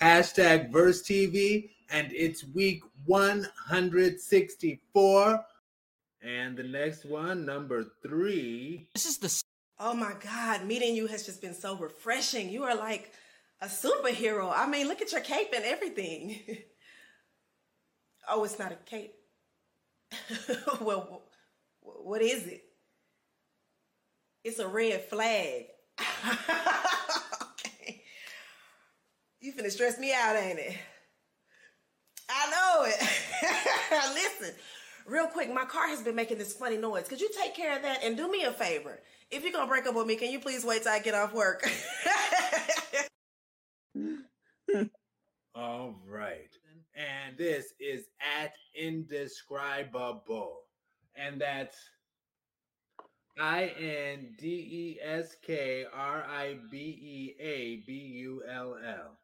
hashtag Verse TV, and it's week 164. And the next one, number three. This is the Oh my God, meeting you has just been so refreshing. You are like a superhero. I mean, look at your cape and everything. oh, it's not a cape. well, what is it? It's a red flag. You finna stress me out, ain't it? I know it. Listen, real quick, my car has been making this funny noise. Could you take care of that and do me a favor? If you're gonna break up with me, can you please wait till I get off work? All right. And this is at indescribable. And that's I N D E S K R I B E A B U L L.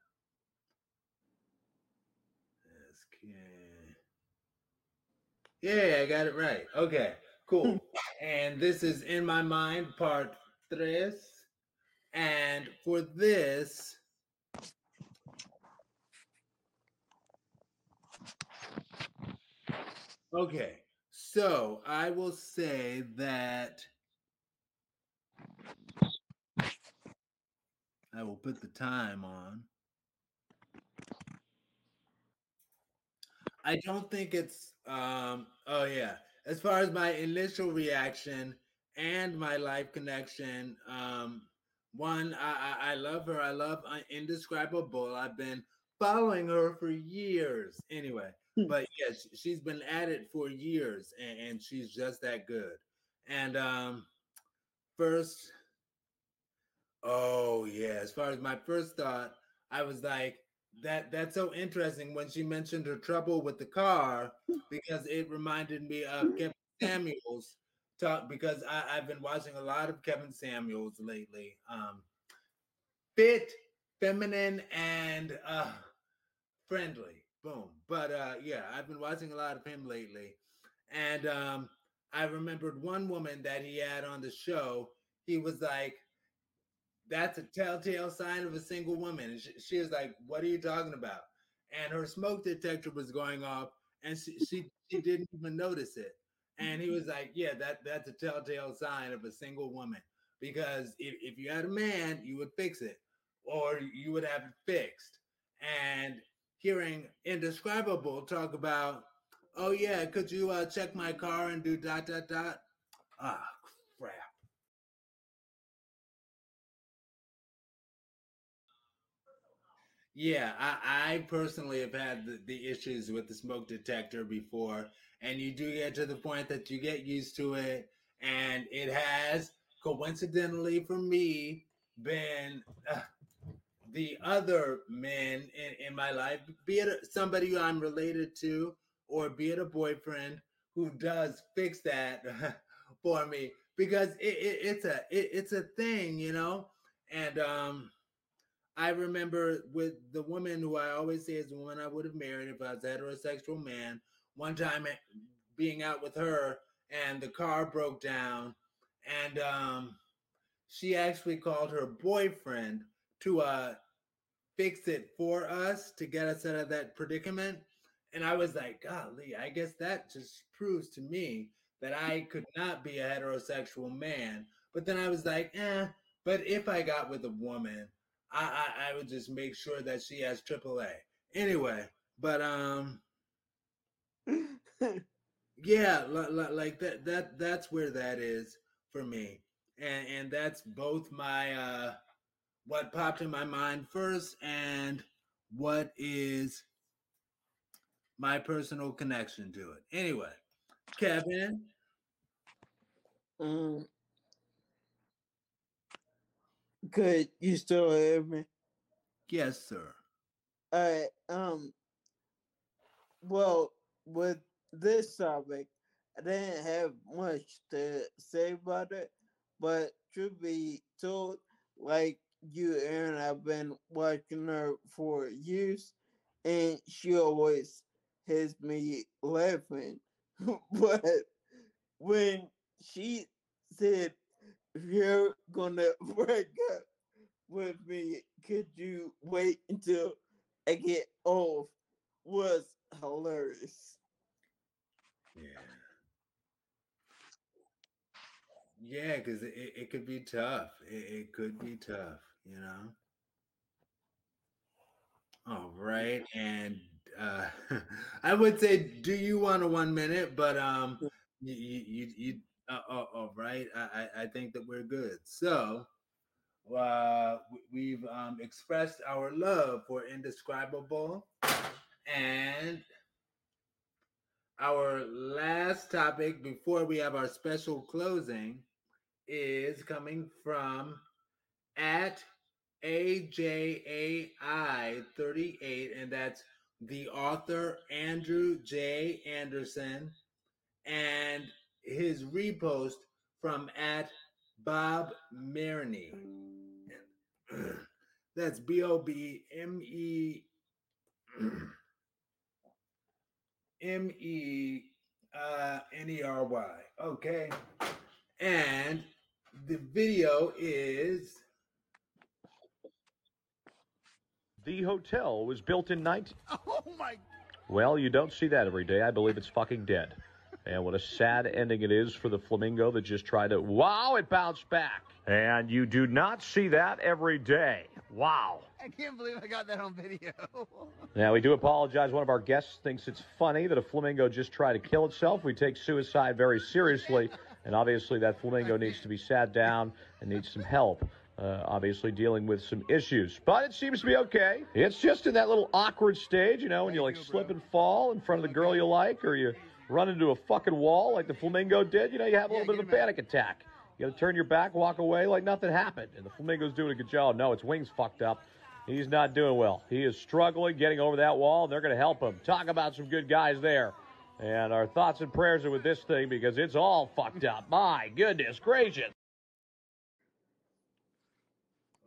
Yeah, I got it right. Okay, cool. and this is In My Mind, part tres. And for this, okay, so I will say that I will put the time on. I don't think it's um oh yeah. As far as my initial reaction and my life connection, um one I I, I love her. I love uh, indescribable. I've been following her for years. Anyway, Hmm. but yes, she's been at it for years and, and she's just that good. And um first Oh yeah, as far as my first thought, I was like, that that's so interesting when she mentioned her trouble with the car because it reminded me of Kevin Samuels talk because I, I've been watching a lot of Kevin Samuels lately. Um fit, feminine, and uh friendly. Boom. But uh yeah, I've been watching a lot of him lately. And um I remembered one woman that he had on the show. He was like, that's a telltale sign of a single woman. And she, she was like, What are you talking about? And her smoke detector was going off and she, she, she didn't even notice it. And he was like, Yeah, that, that's a telltale sign of a single woman. Because if, if you had a man, you would fix it or you would have it fixed. And hearing indescribable talk about, Oh, yeah, could you uh, check my car and do dot, dot, dot? Ah, Yeah, I, I personally have had the, the issues with the smoke detector before, and you do get to the point that you get used to it, and it has coincidentally for me been uh, the other men in, in my life, be it somebody I'm related to, or be it a boyfriend who does fix that for me because it, it, it's a it, it's a thing, you know, and um. I remember with the woman who I always say is the woman I would have married if I was a heterosexual man. One time being out with her and the car broke down, and um, she actually called her boyfriend to uh, fix it for us to get us out of that predicament. And I was like, golly, I guess that just proves to me that I could not be a heterosexual man. But then I was like, eh, but if I got with a woman, I, I, I would just make sure that she has AAA. Anyway, but um, yeah, li- li- like that that that's where that is for me, and and that's both my uh, what popped in my mind first, and what is my personal connection to it. Anyway, Kevin, Um, good. You still hear me? yes, sir. All right. Um. Well, with this topic, I didn't have much to say about it, but to be told, like you, Aaron, I've been watching her for years, and she always has me laughing. but when she said, "If you're gonna break up with me, could you wait until I get off was hilarious. Yeah. Yeah, because it, it could be tough. It, it could be tough, you know? All right. And uh I would say do you want a one minute, but um you you you uh, oh, oh, right. I I think that we're good. So uh we've um expressed our love for indescribable and our last topic before we have our special closing is coming from at AJAI38, and that's the author Andrew J. Anderson, and his repost from at Bob Maroney. That's B O B M E M E uh, N E R Y. Okay. And the video is The hotel was built in 19. 19- Oh my! well, you don't see that every day. I believe it's fucking dead. And what a sad ending it is for the flamingo that just tried to. Wow, it bounced back. And you do not see that every day. Wow. I can't believe I got that on video. Now, we do apologize. One of our guests thinks it's funny that a flamingo just tried to kill itself. We take suicide very seriously, and obviously, that flamingo needs to be sat down and needs some help. Uh, obviously, dealing with some issues, but it seems to be okay. It's just in that little awkward stage, you know, when you like slip and fall in front of the girl you like, or you run into a fucking wall like the flamingo did. You know, you have a little bit of a panic attack. You got to turn your back, walk away like nothing happened. And the flamingo's doing a good job. No, its wings fucked up. He's not doing well. He is struggling getting over that wall, and they're going to help him. Talk about some good guys there. And our thoughts and prayers are with this thing because it's all fucked up. My goodness gracious.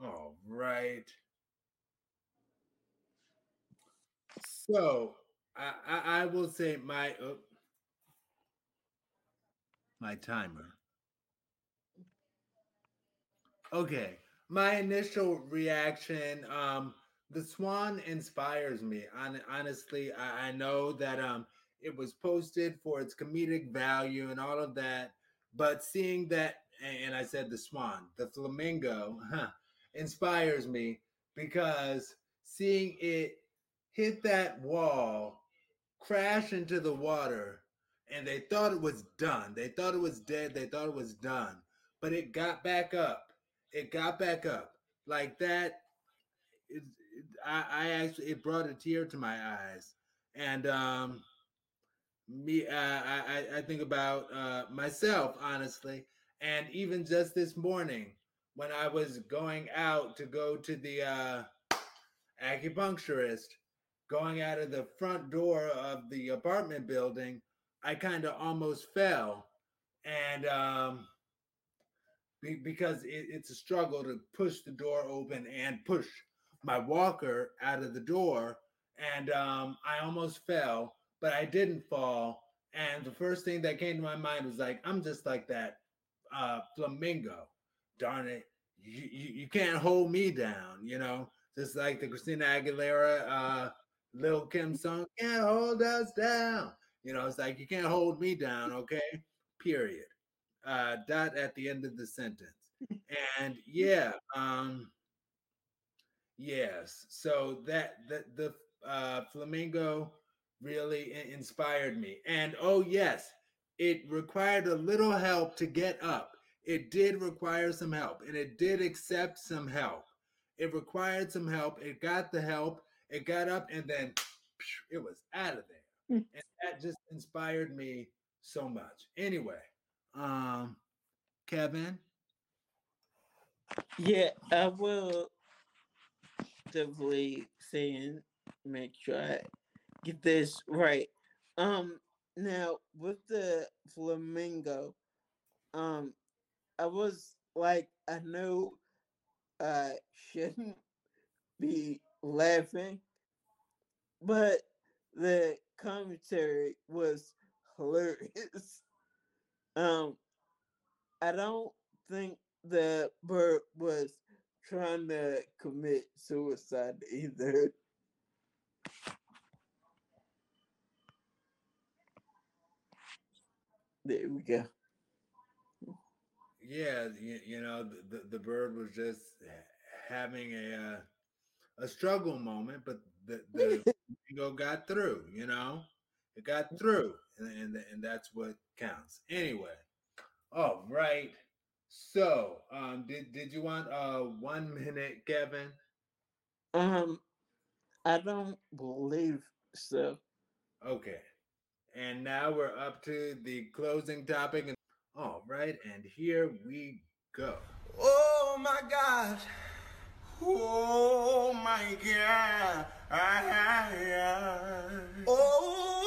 all right. So I, I, I will say my oh, my timer. Okay, my initial reaction. Um, the Swan inspires me. Hon- honestly, I, I know that um it was posted for its comedic value and all of that, but seeing that, and I said the Swan, the flamingo, huh, inspires me because seeing it hit that wall, crash into the water, and they thought it was done. They thought it was dead. They thought it was done, but it got back up. It got back up like that. It, it, I, I actually it brought a tear to my eyes, and um, me uh, I I- think about uh, myself honestly, and even just this morning when I was going out to go to the uh, acupuncturist, going out of the front door of the apartment building, I kind of almost fell, and um, be, because it, it's a struggle to push the door open and push my walker out of the door, and um, I almost fell, but I didn't fall. And the first thing that came to my mind was like, I'm just like that uh, flamingo. Darn it, you, you, you can't hold me down, you know. Just like the Christina Aguilera, uh, Lil Kim song, can't hold us down. You know, it's like you can't hold me down, okay? Period. Uh, dot at the end of the sentence. And yeah, um, yes. So that that the uh, flamingo really inspired me. And oh yes, it required a little help to get up. It did require some help, and it did accept some help. It required some help. It got the help. It got up, and then it was out of there. And that just inspired me so much. Anyway, um, Kevin. Yeah, I will definitely say and make sure I get this right. Um, now with the flamingo, um, I was like, I know I shouldn't be laughing, but the commentary was hilarious. Um, I don't think that Bert was trying to commit suicide either. There we go. Yeah, you, you know, the, the bird was just having a uh, a struggle moment, but the, the ego got through. You know, it got through, and, and and that's what counts. Anyway, all right. So, um, did did you want uh one minute, Kevin? Um, I don't believe so. Okay. And now we're up to the closing topic. All right, and here we go. Oh my God. Oh my God. Oh,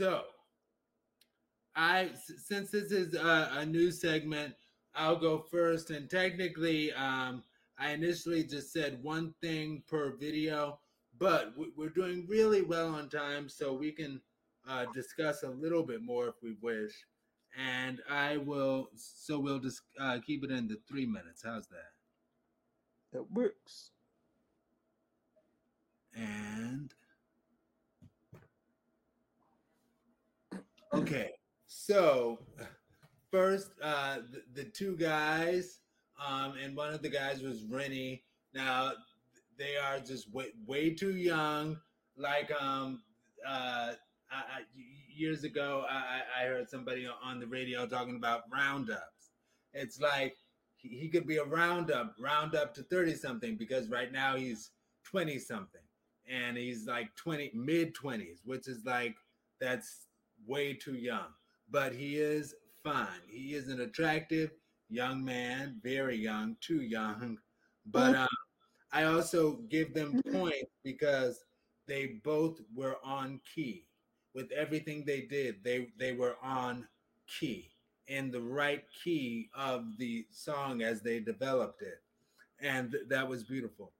So, I since this is a, a new segment, I'll go first. And technically, um, I initially just said one thing per video, but we- we're doing really well on time, so we can uh, discuss a little bit more if we wish. And I will, so we'll just uh, keep it in the three minutes. How's that? That works. And okay, so first, uh, the, the two guys, um, and one of the guys was Rennie. Now they are just way, way too young. Like um, uh, I, I, years ago, I, I heard somebody on the radio talking about roundups. It's like he, he could be a roundup, roundup to thirty something, because right now he's twenty something and he's like 20 mid 20s which is like that's way too young but he is fine. He is an attractive young man very young too young. But um, i also give them points because they both were on key. With everything they did they they were on key in the right key of the song as they developed it. And th- that was beautiful.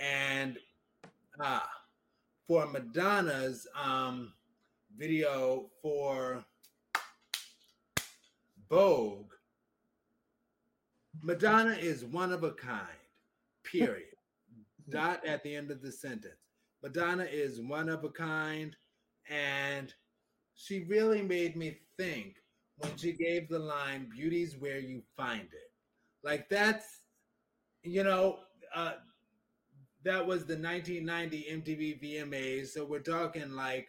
And ah for Madonna's um, video for Vogue, Madonna is one of a kind, period. dot at the end of the sentence. Madonna is one of a kind, and she really made me think when she gave the line "Beauty's where you find it." Like that's, you know, uh, that was the 1990 MTV VMAs, so we're talking like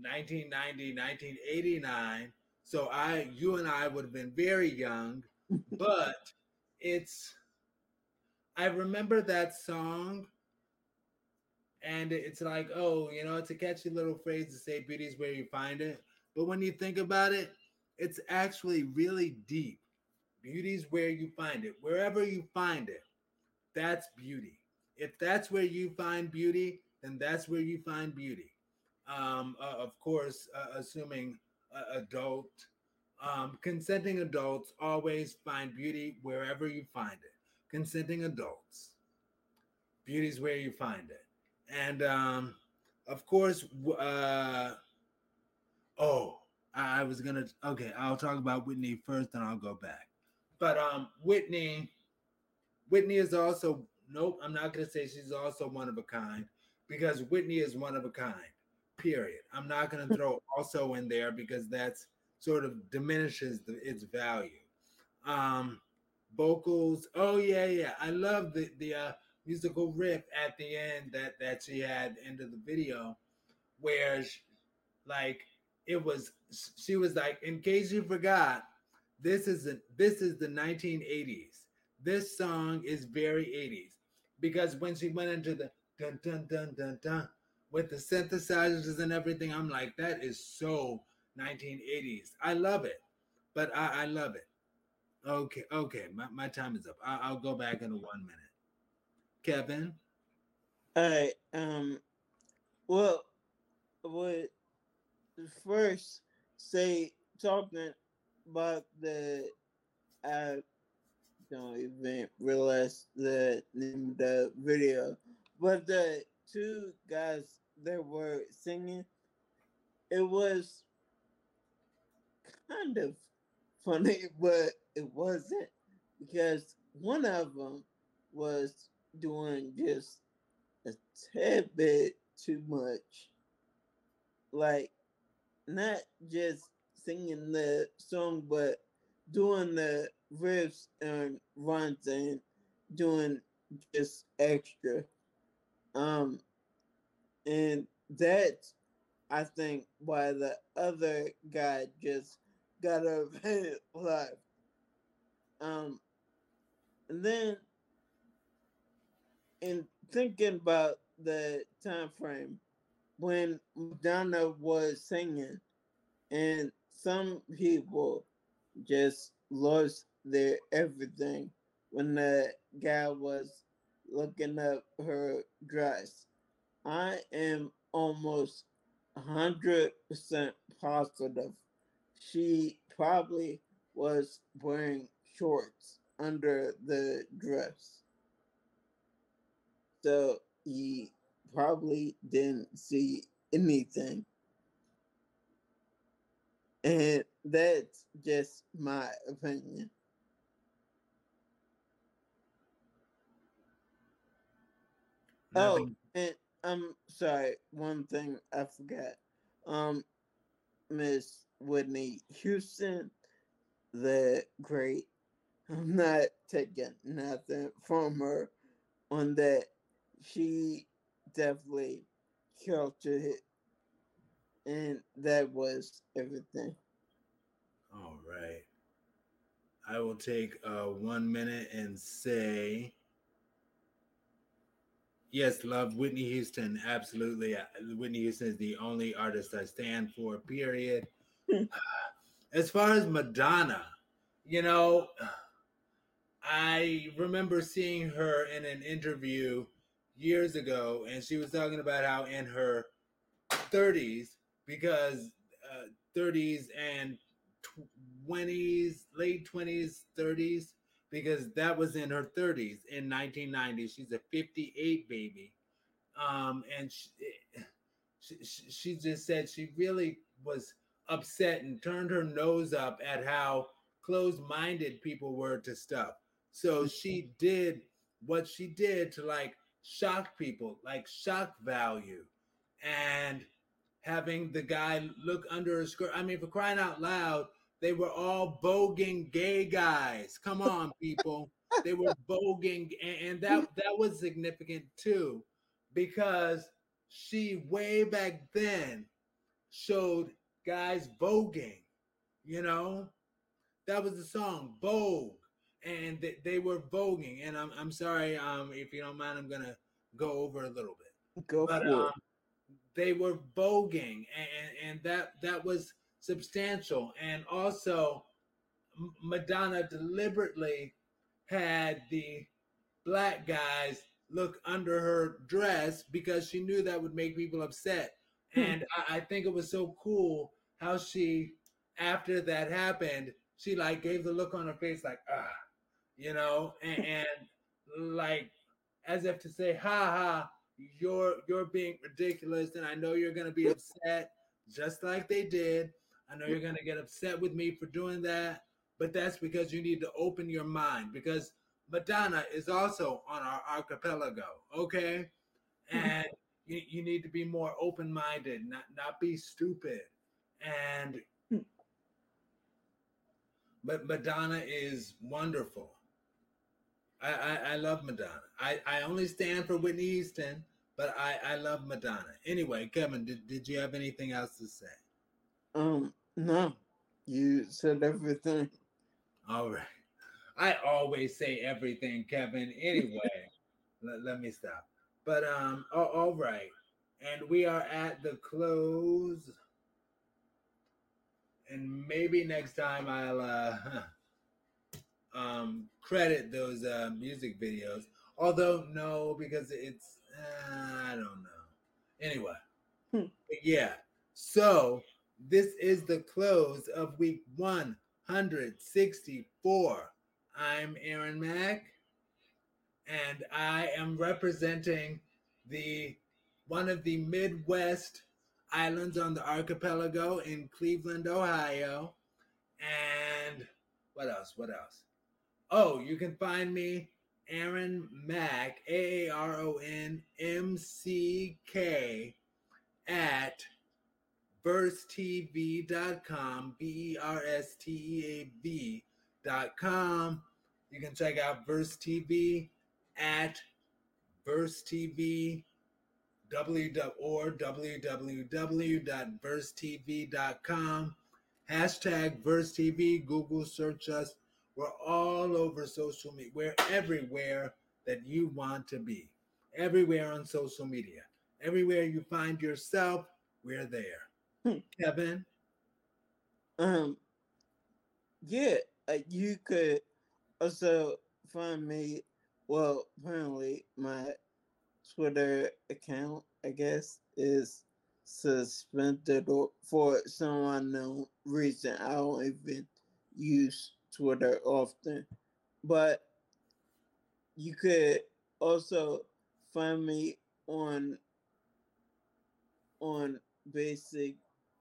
1990, 1989. So I, you and I would have been very young, but it's. I remember that song and it's like, oh, you know, it's a catchy little phrase to say beauty's where you find it. But when you think about it, it's actually really deep. Beauty's where you find it. Wherever you find it, that's beauty. If that's where you find beauty, then that's where you find beauty. Um, uh, of course, uh, assuming uh, adult, um, consenting adults always find beauty wherever you find it. Consenting adults, beauty's where you find it and um, of course, uh, oh, I was gonna okay. I'll talk about Whitney first, and I'll go back. But um, Whitney, Whitney is also nope. I'm not gonna say she's also one of a kind because Whitney is one of a kind. Period. I'm not gonna throw also in there because that's sort of diminishes the, its value. Um, vocals. Oh yeah, yeah. I love the the uh, musical riff at the end that that she had end of the video where she, like it was she was like in case you forgot this is a, this is the 1980s this song is very 80s because when she went into the dun dun dun dun dun with the synthesizers and everything i'm like that is so 1980s i love it but i, I love it okay okay my, my time is up I, i'll go back in one minute Kevin? All right. Um. Well, would first say talking about the I don't even realize the name of the video, but the two guys that were singing, it was kind of funny, but it wasn't because one of them was doing just a tad bit too much. Like, not just singing the song, but doing the riffs and runs and doing just extra. Um, and that's, I think, why the other guy just got a life. Um, and then in thinking about the time frame when Madonna was singing, and some people just lost their everything when the guy was looking up her dress. I am almost 100% positive she probably was wearing shorts under the dress. So he probably didn't see anything. And that's just my opinion. Oh, and I'm sorry, one thing I forgot. Um, Miss Whitney Houston, the great. I'm not taking nothing from her on that she definitely killed it, and that was everything. All right. I will take uh, one minute and say, yes, love Whitney Houston. Absolutely. Uh, Whitney Houston is the only artist I stand for, period. as far as Madonna, you know, I remember seeing her in an interview years ago, and she was talking about how in her 30s, because uh, 30s and 20s, late 20s, 30s, because that was in her 30s in 1990. She's a 58 baby. Um, and she, she, she just said she really was upset and turned her nose up at how closed minded people were to stuff. So she did what she did to like shock people, like shock value, and having the guy look under a skirt. I mean, for crying out loud, they were all voguing gay guys. Come on, people. they were voguing, and, and that that was significant too, because she way back then showed guys voguing. You know, that was the song Vogue, and they, they were voguing. And I'm I'm sorry, um, if you don't mind, I'm gonna go over a little bit. Go But for it. um, they were voguing, and, and that that was substantial. And also, Madonna deliberately had the black guys look under her dress because she knew that would make people upset. Hmm. And I, I think it was so cool how she, after that happened, she like gave the look on her face like ah, you know, and, hmm. and like as if to say, ha ha, you're you're being ridiculous, and I know you're gonna be hmm. upset, just like they did. I know you're gonna get upset with me for doing that, but that's because you need to open your mind because Madonna is also on our archipelago, okay? And you, you need to be more open-minded, not not be stupid. And but Madonna is wonderful. I, I, I love Madonna. I, I only stand for Whitney Houston, but I, I love Madonna. Anyway, Kevin, did, did you have anything else to say? Um, no, you said everything. All right. I always say everything, Kevin. Anyway, let, let me stop. But um, all right. And we are at the close. And maybe next time I'll uh um credit those uh music videos. Although no, because it's uh, I don't know. Anyway. Hmm. Yeah. So this is the close of week 164. I'm Aaron Mack, and I am representing the one of the Midwest islands on the archipelago in Cleveland, Ohio. And what else? What else? Oh, you can find me, Aaron Mack, A A R O N M C K, at versetv.com, B E R S T E A V.com. You can check out Verse TV at Verse TV www or www.versetv.com. Hashtag Verse TV, Google search us. We're all over social media. We're everywhere that you want to be. Everywhere on social media. Everywhere you find yourself, we're there. Hmm. Kevin, Um, yeah, uh, you could also find me. Well, apparently my Twitter account, I guess, is suspended for some unknown reason. I don't even use Twitter often, but you could also find me on on basic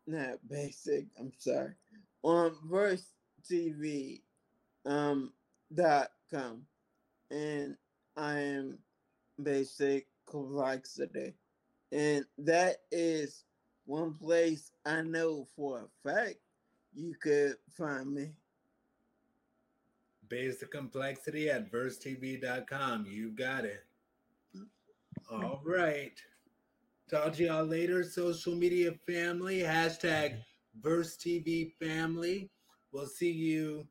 not basic i'm sorry on verse tv um dot com and i am basic complexity and that is one place i know for a fact you could find me basic complexity at versetv.com. You got it. All right. Talk to y'all later, social media family. Hashtag Verse TV family. We'll see you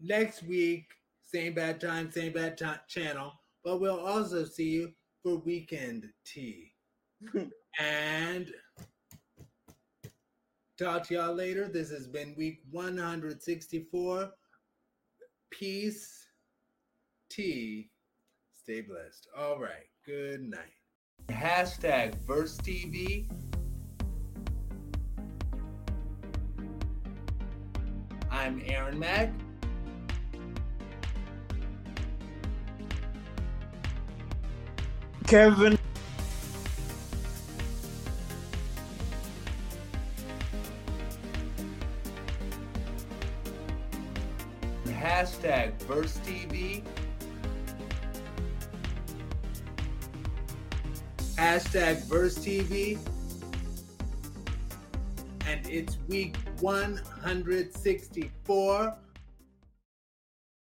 next week. Same bad time, same bad time channel. But we'll also see you for weekend tea. and talk to y'all later. This has been week 164. Peace, tea, stay blessed. All right. Good night. Hashtag Verse TV. I'm Aaron Mack. kevin Hashtag Verse hashtag Verse TV. And it's week 164